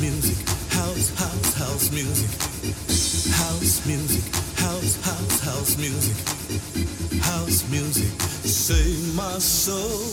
music, house, house, house music. House music, house, house, house music. House music, save my soul.